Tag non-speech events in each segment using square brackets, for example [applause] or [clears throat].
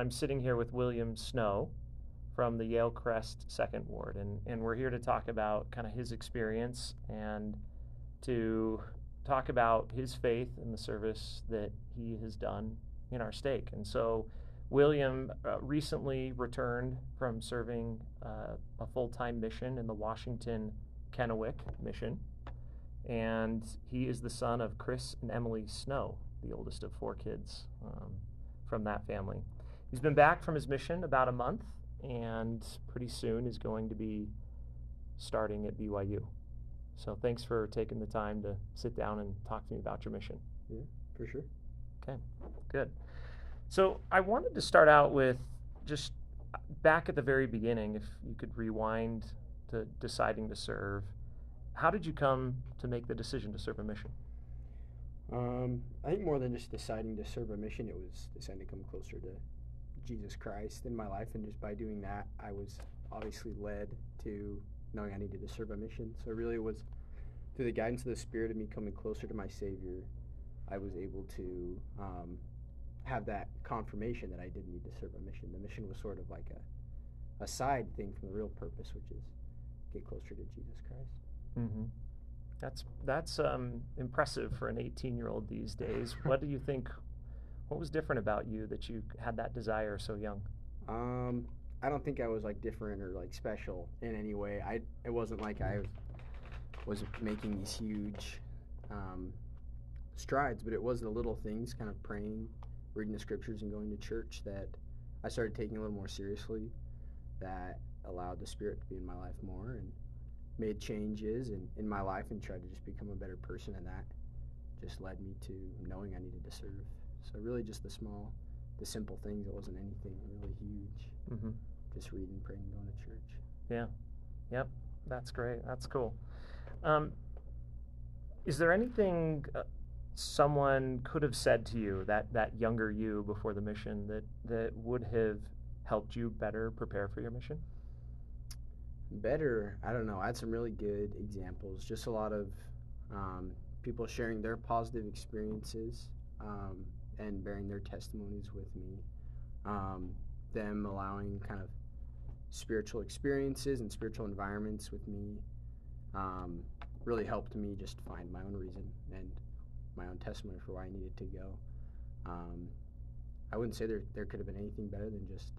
I'm sitting here with William Snow from the Yalecrest Second Ward, and, and we're here to talk about kind of his experience and to talk about his faith and the service that he has done in our stake. And so, William uh, recently returned from serving uh, a full time mission in the Washington Kennewick mission. And he is the son of Chris and Emily Snow, the oldest of four kids um, from that family. He's been back from his mission about a month and pretty soon is going to be starting at BYU. So thanks for taking the time to sit down and talk to me about your mission. Yeah, for sure. Okay, good. So I wanted to start out with just back at the very beginning, if you could rewind to deciding to serve. How did you come to make the decision to serve a mission? Um, I think more than just deciding to serve a mission, it was deciding to come closer to Jesus Christ in my life, and just by doing that, I was obviously led to knowing I needed to serve a mission. So really, it was through the guidance of the Spirit of me coming closer to my Savior, I was able to um, have that confirmation that I did need to serve a mission. The mission was sort of like a, a side thing from the real purpose, which is get closer to Jesus Christ. Mm-hmm. That's that's um, impressive for an 18 year old these days. [laughs] what do you think? What was different about you that you had that desire so young? Um, I don't think I was like different or like special in any way. I it wasn't like I was making these huge um, strides, but it was the little things, kind of praying, reading the scriptures, and going to church that I started taking a little more seriously. That allowed the Spirit to be in my life more and made changes in, in my life and tried to just become a better person and that just led me to knowing I needed to serve. So really just the small, the simple things. It wasn't anything really huge. Mm-hmm. Just reading, praying, going to church. Yeah. Yep. That's great. That's cool. Um, is there anything uh, someone could have said to you that that younger you before the mission that that would have helped you better prepare for your mission? Better, I don't know. I had some really good examples. Just a lot of um, people sharing their positive experiences um, and bearing their testimonies with me. Um, them allowing kind of spiritual experiences and spiritual environments with me um, really helped me just find my own reason and my own testimony for why I needed to go. Um, I wouldn't say there there could have been anything better than just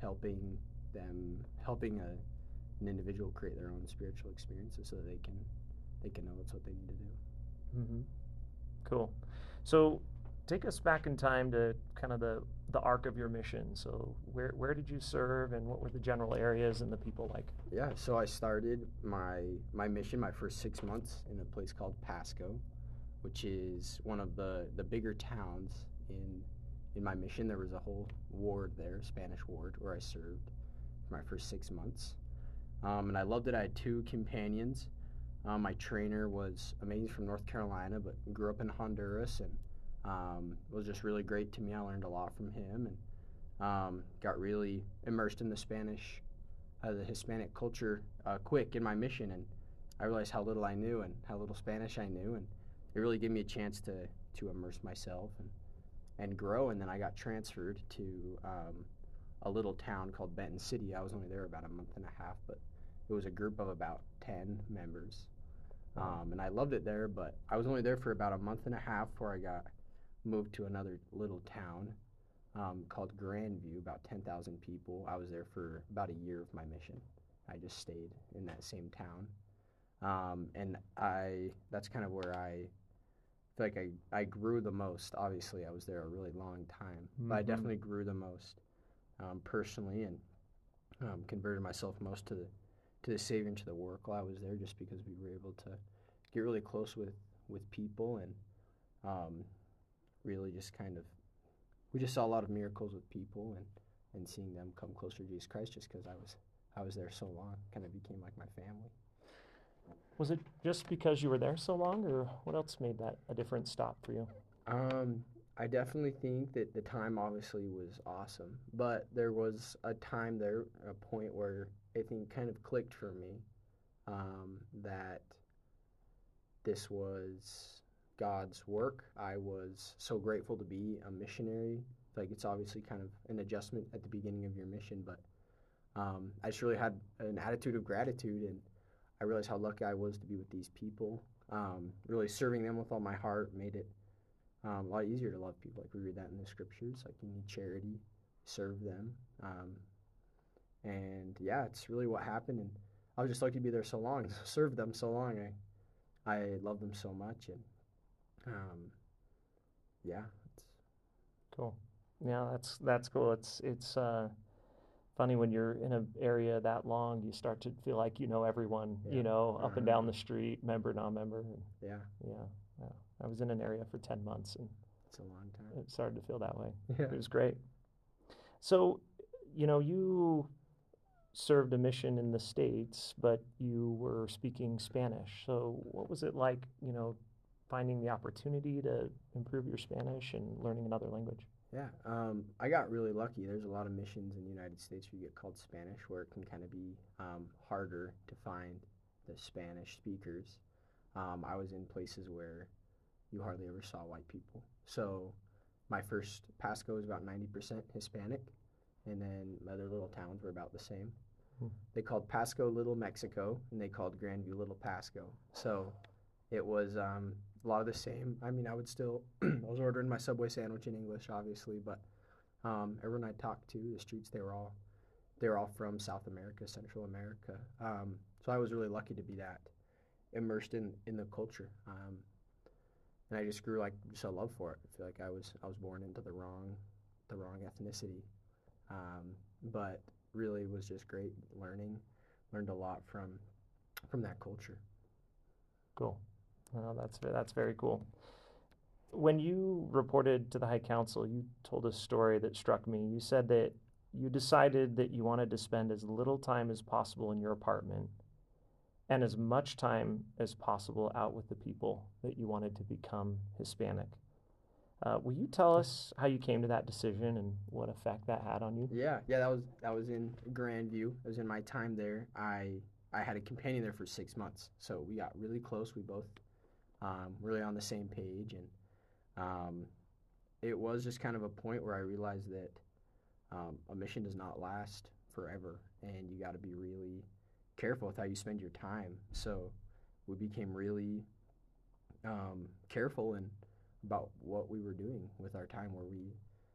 helping them, helping a an individual create their own spiritual experiences so that they can they can know it's what they need to do. Mm-hmm. Cool. So take us back in time to kind of the the arc of your mission. So where where did you serve, and what were the general areas and the people like? Yeah. So I started my my mission my first six months in a place called Pasco, which is one of the the bigger towns in in my mission. There was a whole ward there, Spanish ward, where I served for my first six months. Um, and I loved it. I had two companions. Um, my trainer was amazing from North Carolina, but grew up in Honduras and um, it was just really great to me. I learned a lot from him and um, got really immersed in the Spanish, uh, the Hispanic culture uh, quick in my mission. And I realized how little I knew and how little Spanish I knew. And it really gave me a chance to, to immerse myself and, and grow. And then I got transferred to um, a little town called Benton City. I was only there about a month and a half, but it was a group of about 10 members. Um, and I loved it there, but I was only there for about a month and a half before I got moved to another little town um, called Grandview, about 10,000 people. I was there for about a year of my mission. I just stayed in that same town. Um, and I that's kind of where I feel like I, I grew the most. Obviously, I was there a really long time, mm-hmm. but I mm-hmm. definitely grew the most um, personally and um, converted myself most to the to the Savior and to the work while I was there, just because we were able to get really close with with people and um, really just kind of we just saw a lot of miracles with people and and seeing them come closer to Jesus Christ just because I was I was there so long, kind of became like my family. Was it just because you were there so long, or what else made that a different stop for you? Um, I definitely think that the time obviously was awesome, but there was a time there, a point where I think kind of clicked for me um, that this was God's work. I was so grateful to be a missionary. Like it's obviously kind of an adjustment at the beginning of your mission, but um, I just really had an attitude of gratitude, and I realized how lucky I was to be with these people. Um, really serving them with all my heart made it um, a lot easier to love people. Like we read that in the scriptures, like you need charity, serve them, um, and yeah, it's really what happened. And I was just lucky to be there so long, [laughs] serve them so long. I I love them so much, and um, yeah, it's Cool. Yeah, that's that's cool. It's it's uh, funny when you're in an area that long, you start to feel like you know everyone, Yeah. you know, up and Uh-huh. down the street, member, non-member. And yeah, yeah, yeah. I was in an area for 10 months and it's a long time. it started to feel that way. Yeah. It was great. So, you know, you served a mission in the States, but you were speaking Spanish. So, what was it like, you know, finding the opportunity to improve your Spanish and learning another language? Yeah, um, I got really lucky. There's a lot of missions in the United States where you get called Spanish, where it can kind of be um, harder to find the Spanish speakers. Um, I was in places where you hardly ever saw white people. So my first Pasco was about 90% Hispanic, and then my other little towns were about the same. Hmm. They called Pasco Little Mexico, and they called Grandview Little Pasco. So it was um, a lot of the same. I mean, I would still, [clears throat] I was ordering my Subway sandwich in English, obviously, but um, everyone I talked to, the streets, they were all, they were all from South America, Central America. Um, so I was really lucky to be that immersed in, in the culture. Um, and I just grew like just a love for it. I feel like I was I was born into the wrong, the wrong ethnicity, um, but really was just great learning, learned a lot from, from that culture. Cool. Well, that's that's very cool. When you reported to the High Council, you told a story that struck me. You said that you decided that you wanted to spend as little time as possible in your apartment and as much time as possible out with the people that you wanted to become Hispanic. Uh, will you tell us how you came to that decision and what effect that had on you? Yeah, yeah, that was that was in Grandview. It was in my time there. I I had a companion there for six months, so we got really close. We both um, really on the same page, and um, it was just kind of a point where I realized that um, a mission does not last forever, and you got to be really careful with how you spend your time. So we became really um, careful and about what we were doing with our time. Were we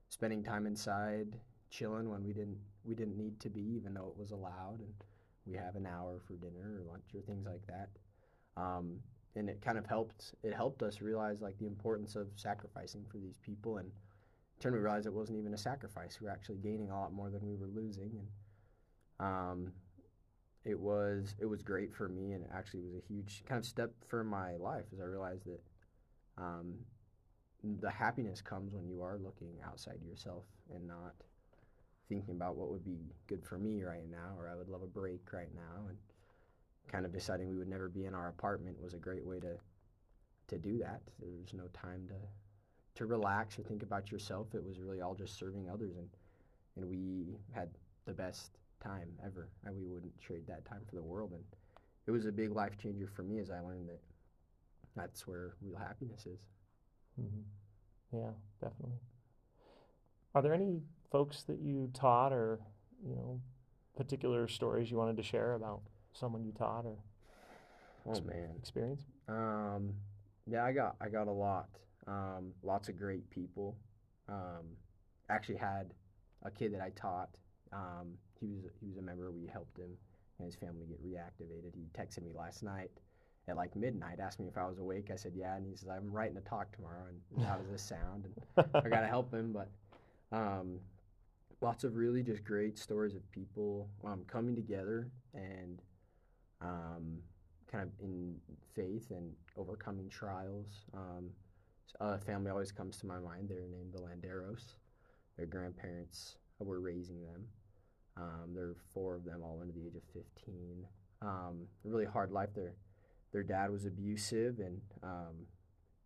spending time inside, chilling when we didn't we didn't need to be, even though it was allowed, and we have an hour for dinner or lunch or things like that. Um, and it kind of helped. It helped us realize like the importance of sacrificing for these people, and in turn we realized it wasn't even a sacrifice. We were actually gaining a lot more than we were losing, and um, it was it was great for me, and it actually was a huge kind of step for my life as I realized that um, the happiness comes when you are looking outside yourself and not thinking about what would be good for me right now or I would love a break right now and kind of deciding we would never be in our apartment was a great way to to do that. There was no time to to relax or think about yourself. It was really all just serving others and and we had the best time ever. And we wouldn't trade that time for the world and it was a big life changer for me as I learned that that's where real happiness is. hmm Yeah, definitely. Are there any folks that you taught or, you know, particular stories you wanted to share about someone you taught or Oh man. experience? Um, yeah, I got I got a lot. Um, lots of great people. Um, actually had a kid that I taught. Um, he was he was a member. We helped him and his family get reactivated. He texted me last night at like midnight, asked me if I was awake. I said yeah, and he says I'm writing a talk tomorrow. And [laughs] how does this sound? And I gotta help him, but um, lots of really just great stories of people um, coming together and um, kind of in faith and overcoming trials. Um, a family always comes to my mind. They're named the Landeros. Their grandparents were raising them. Um, there are four of them, all under the age of 15. Um, a really hard life. Their their dad was abusive and um,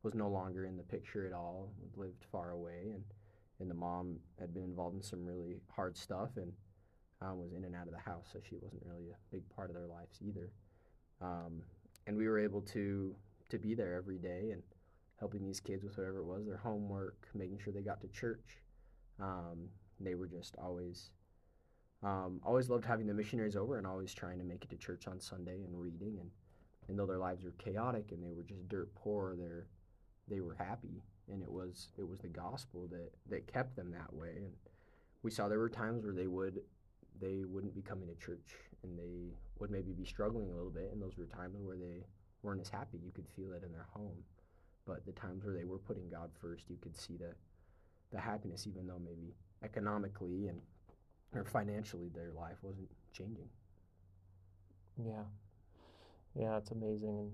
was no longer in the picture at all. Lived far away, and and the mom had been involved in some really hard stuff and was in and out of the house, so she wasn't really a big part of their lives either. Um, and we were able to to be there every day and helping these kids with whatever it was, their homework, making sure they got to church, Um, they were just always, um, always loved having the missionaries over and always trying to make it to church on Sunday and reading. And, and though their lives were chaotic and they were just dirt poor, they're, they were happy. And it was it was the gospel that, that kept them that way. And we saw there were times where they would they wouldn't be coming to church and they would maybe be struggling a little bit and those were times where they weren't as happy you could feel it in their home but the times where they were putting god first you could see the the happiness even though maybe economically and or financially their life wasn't changing Yeah. Yeah, it's amazing. And,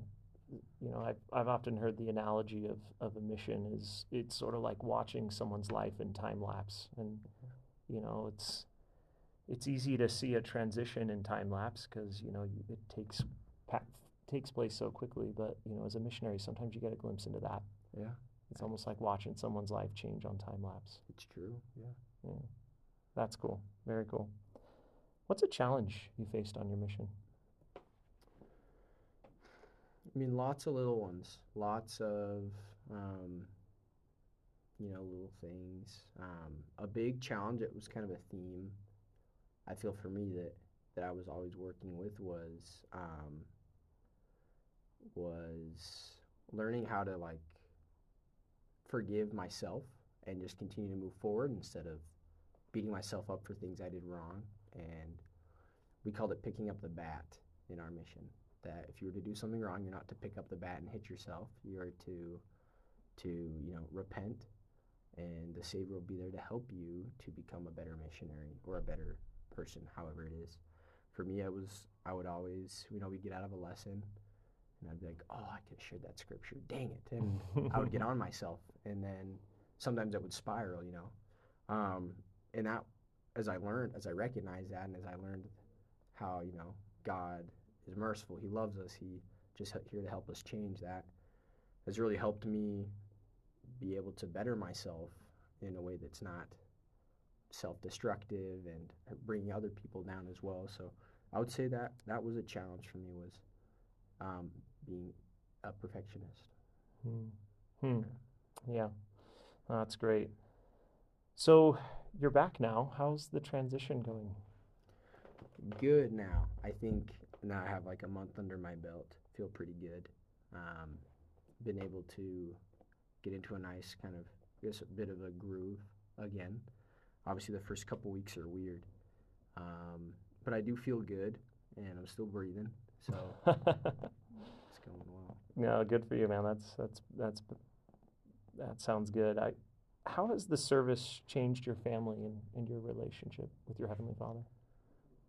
you know, I've, I've often heard the analogy of, of a mission is it's sort of like watching someone's life in time lapse. And, you know, it's, it's easy to see a transition in time lapse because, you know, it takes, takes place so quickly. But, you know, as a missionary, sometimes you get a glimpse into that. yeah It's almost like watching someone's life change on time lapse. it's true yeah Yeah. That's cool. Very cool. What's a challenge you faced on your mission? I mean, lots of little ones, lots of, um, you know, little things. Um, a big challenge. It was kind of a theme. I feel for me that that I was always working with was um, was learning how to like forgive myself and just continue to move forward instead of beating myself up for things I did wrong. And we called it picking up the bat in our mission that if you were to do something wrong, you're not to pick up the bat and hit yourself. You are to to you know repent, and the Savior will be there to help you to become a better missionary or a better person, however it is. For me, I was I would always you know we'd get out of a lesson, and I'd be like, oh, I could have shared that scripture. Dang it! And I would get [laughs] on myself, and then sometimes it would spiral, you know. Um, and that, as I learned, as I recognized that, and as I learned how you know God is merciful. He loves us. He just here to help us change that. Has really helped me be able to better myself in a way that's not self-destructive and bringing other people down as well. So I would say that that was a challenge for me was um, being a perfectionist. Hmm. Hmm. Yeah, that's great. So you're back now. How's the transition going? Good now. I think now I have like a month under my belt. Feel pretty good. Um, been able to get into a nice kind of, I guess, a bit of a groove again. Obviously, the first couple weeks are weird, um, but I do feel good, and I'm still breathing, so [laughs] it's going well. No, good for you, man. That's that's that's that sounds good. I, how has the service changed your family and, and your relationship with your heavenly Father?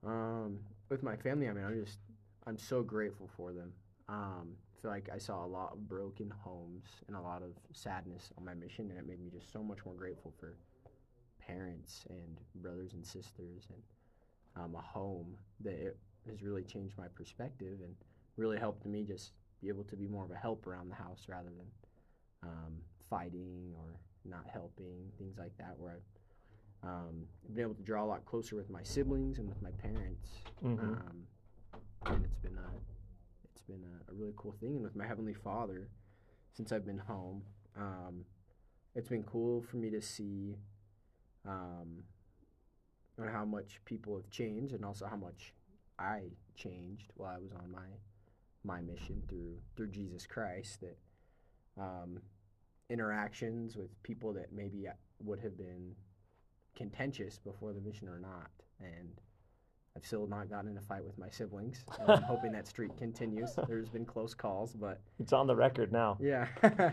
Um, with my family, I mean, I'm just, I'm so grateful for them. Um, I feel like I saw a lot of broken homes and a lot of sadness on my mission, and it made me just so much more grateful for parents and brothers and sisters and um, a home that it has really changed my perspective and really helped me just be able to be more of a help around the house rather than um, fighting or not helping, things like that, where I um, I've been able to draw a lot closer with my siblings and with my parents, Mhm. um, and it's been a it's been a, a really cool thing. And with my heavenly Father, since I've been home, um, it's been cool for me to see um, on how much people have changed, and also how much I changed while I was on my my mission through through Jesus Christ. That um, interactions with people that maybe would have been contentious before the mission or not. And I've still not gotten in a fight with my siblings. and [laughs] I'm hoping that streak continues. There's been close calls, but It's on the record now. yeah. [laughs]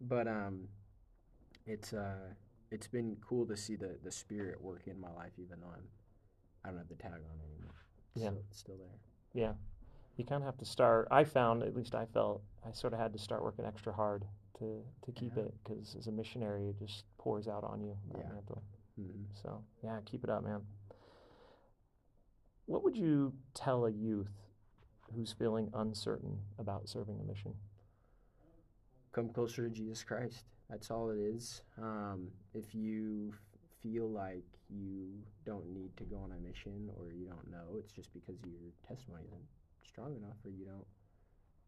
but um, it's uh, it's been cool to see the the spirit work in my life, even though I'm I don't have the tag on anymore. Yeah. So it's still there. Yeah. You kind of have to start. I found, at least I felt, I sort of had to start working extra hard to, to keep Yeah. it because as a missionary, it just pours out on you, that Yeah. mantle. hmm So, yeah, keep it up, man. What would you tell a youth who's feeling uncertain about serving a mission? come closer to Jesus Christ. That's all it is. Um, if you feel like you don't need to go on a mission or you don't know, it's just because your testimony isn't strong enough or you don't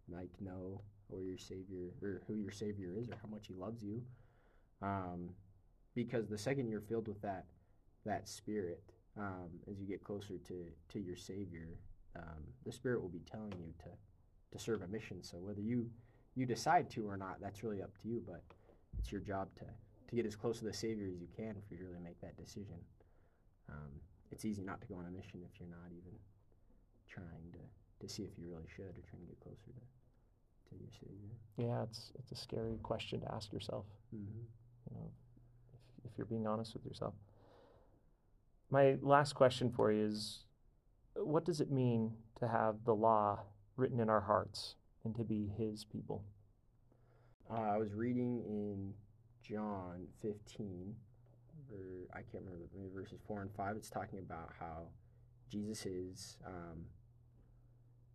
like know or your savior or who your savior is or how much he loves you. Um, because the second you're filled with that that spirit, um, as you get closer to to your Savior, um, the Spirit will be telling you to to serve a mission. So whether you you decide to or not, that's really up to you. But it's your job to to get as close to the Savior as you can if you really make that decision. Um, it's easy not to go on a mission if you're not even trying to, to see if you really should or trying to get closer to, to your Savior. Yeah, it's it's a scary question to ask yourself. Mm-hmm. You know, if, if you're being honest with yourself. My last question for you is, what does it mean to have the law written in our hearts and to be His people? Uh, I was reading in John 15, ver, I can't remember maybe verses 4 and 5. It's talking about how Jesus is, um,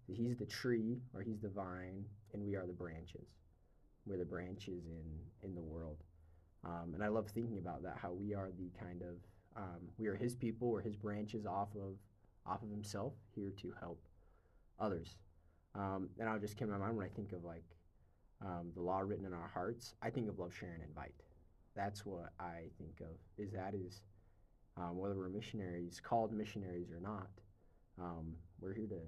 he's the tree or he's the vine, and we are the branches. We're the branches in, in the world. Um, and I love thinking about that, how we are the kind of, um, we are his people, or his branches off of, off of himself, here to help others. Um, and I just came to my mind when I think of like um, the law written in our hearts. I think of love, share, and invite. That's what I think of. Is that is um, whether we're missionaries, called missionaries or not, um, we're here to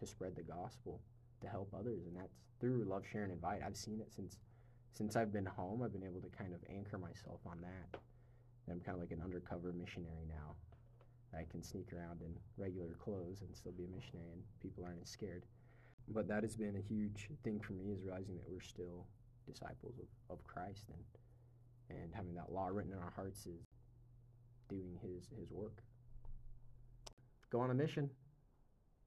to spread the gospel, to help others, and that's through love, share, and invite. I've seen it since since I've been home. I've been able to kind of anchor myself on that. And I'm kind of like an undercover missionary now. I can sneak around in regular clothes and still be a missionary, and people aren't as scared but that has been a huge thing for me is realizing that we're still disciples of, of Christ and and having that law written in our hearts is doing his his work. Go on a mission.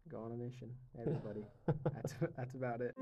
Go on a mission, everybody. [laughs] that's that's about it.